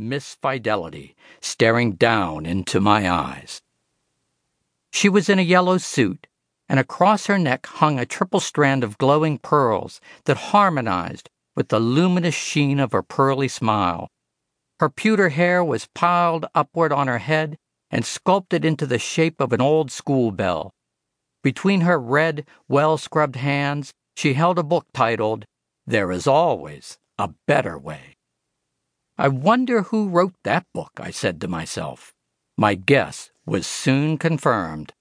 Miss Fidelity, staring down into my eyes. She was in a yellow suit, and across her neck hung a triple strand of glowing pearls that harmonized with the luminous sheen of her pearly smile. Her pewter hair was piled upward on her head and sculpted into the shape of an old school bell. Between her red, well scrubbed hands, she held a book titled, There is Always a Better Way. I wonder who wrote that book, I said to myself. My guess was soon confirmed.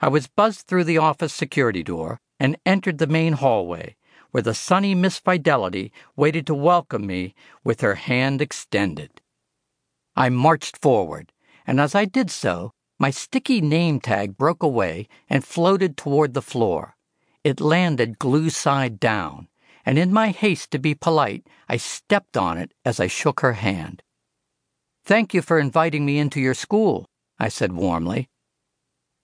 I was buzzed through the office security door and entered the main hallway, where the sunny Miss Fidelity waited to welcome me with her hand extended. I marched forward, and as I did so, my sticky name tag broke away and floated toward the floor. It landed glue side down, and in my haste to be polite, I stepped on it as I shook her hand. Thank you for inviting me into your school, I said warmly.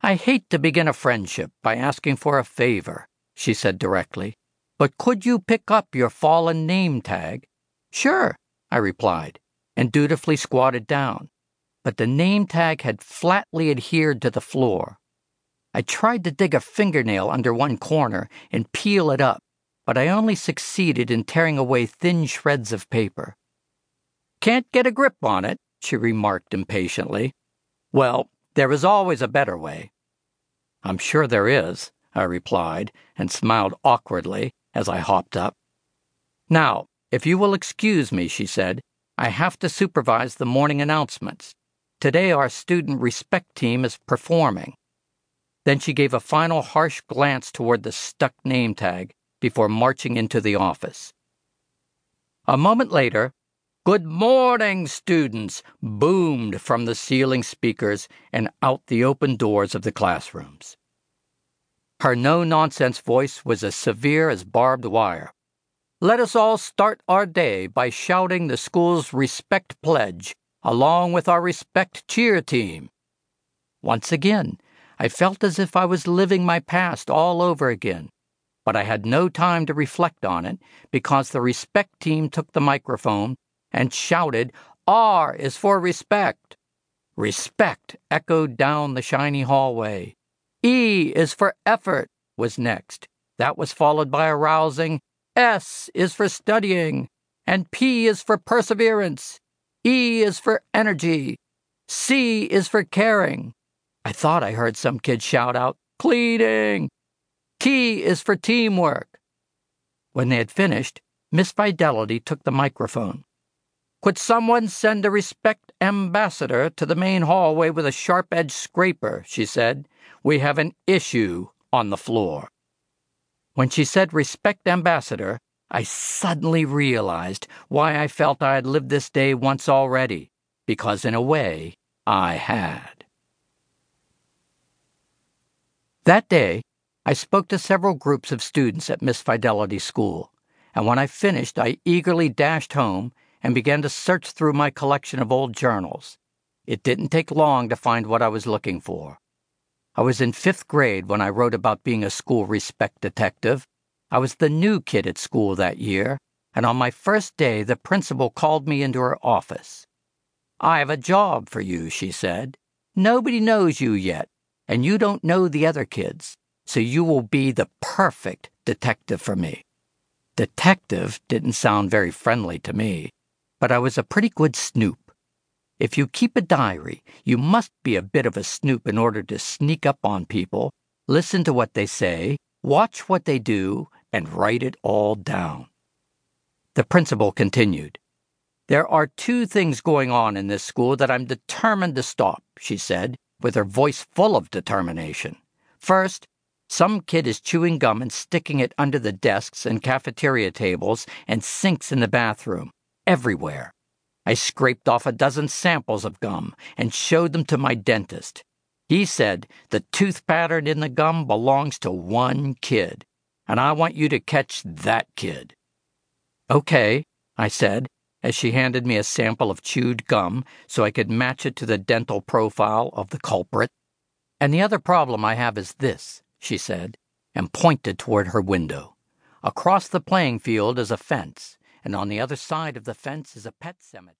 I hate to begin a friendship by asking for a favor, she said directly, but could you pick up your fallen name tag? Sure, I replied, and dutifully squatted down but the name tag had flatly adhered to the floor. I tried to dig a fingernail under one corner and peel it up, but I only succeeded in tearing away thin shreds of paper. Can't get a grip on it, she remarked impatiently. Well, there is always a better way. I'm sure there is, I replied, and smiled awkwardly as I hopped up. Now, if you will excuse me, she said, I have to supervise the morning announcements. Today, our student respect team is performing. Then she gave a final harsh glance toward the stuck name tag before marching into the office. A moment later, Good morning, students, boomed from the ceiling speakers and out the open doors of the classrooms. Her no nonsense voice was as severe as barbed wire. Let us all start our day by shouting the school's respect pledge along with our Respect Cheer team. Once again, I felt as if I was living my past all over again, but I had no time to reflect on it because the Respect team took the microphone and shouted, R is for respect. Respect echoed down the shiny hallway. E is for effort was next. That was followed by a rousing S is for studying, and P is for perseverance. E is for energy. C is for caring. I thought I heard some kid shout out, cleaning. T is for teamwork. When they had finished, Miss Fidelity took the microphone. Could someone send a respect ambassador to the main hallway with a sharp edged scraper? she said. We have an issue on the floor. When she said respect ambassador, I suddenly realized why I felt I had lived this day once already, because in a way, I had. That day, I spoke to several groups of students at Miss Fidelity School, and when I finished, I eagerly dashed home and began to search through my collection of old journals. It didn't take long to find what I was looking for. I was in fifth grade when I wrote about being a school respect detective I was the new kid at school that year, and on my first day, the principal called me into her office. I have a job for you, she said. Nobody knows you yet, and you don't know the other kids, so you will be the perfect detective for me. Detective didn't sound very friendly to me, but I was a pretty good snoop. If you keep a diary, you must be a bit of a snoop in order to sneak up on people, listen to what they say, watch what they do, and write it all down. The principal continued. There are two things going on in this school that I'm determined to stop, she said, with her voice full of determination. First, some kid is chewing gum and sticking it under the desks and cafeteria tables and sinks in the bathroom, everywhere. I scraped off a dozen samples of gum and showed them to my dentist. He said the tooth pattern in the gum belongs to one kid and I want you to catch that kid. Okay, I said, as she handed me a sample of chewed gum so I could match it to the dental profile of the culprit. And the other problem I have is this, she said, and pointed toward her window. Across the playing field is a fence, and on the other side of the fence is a pet cemetery.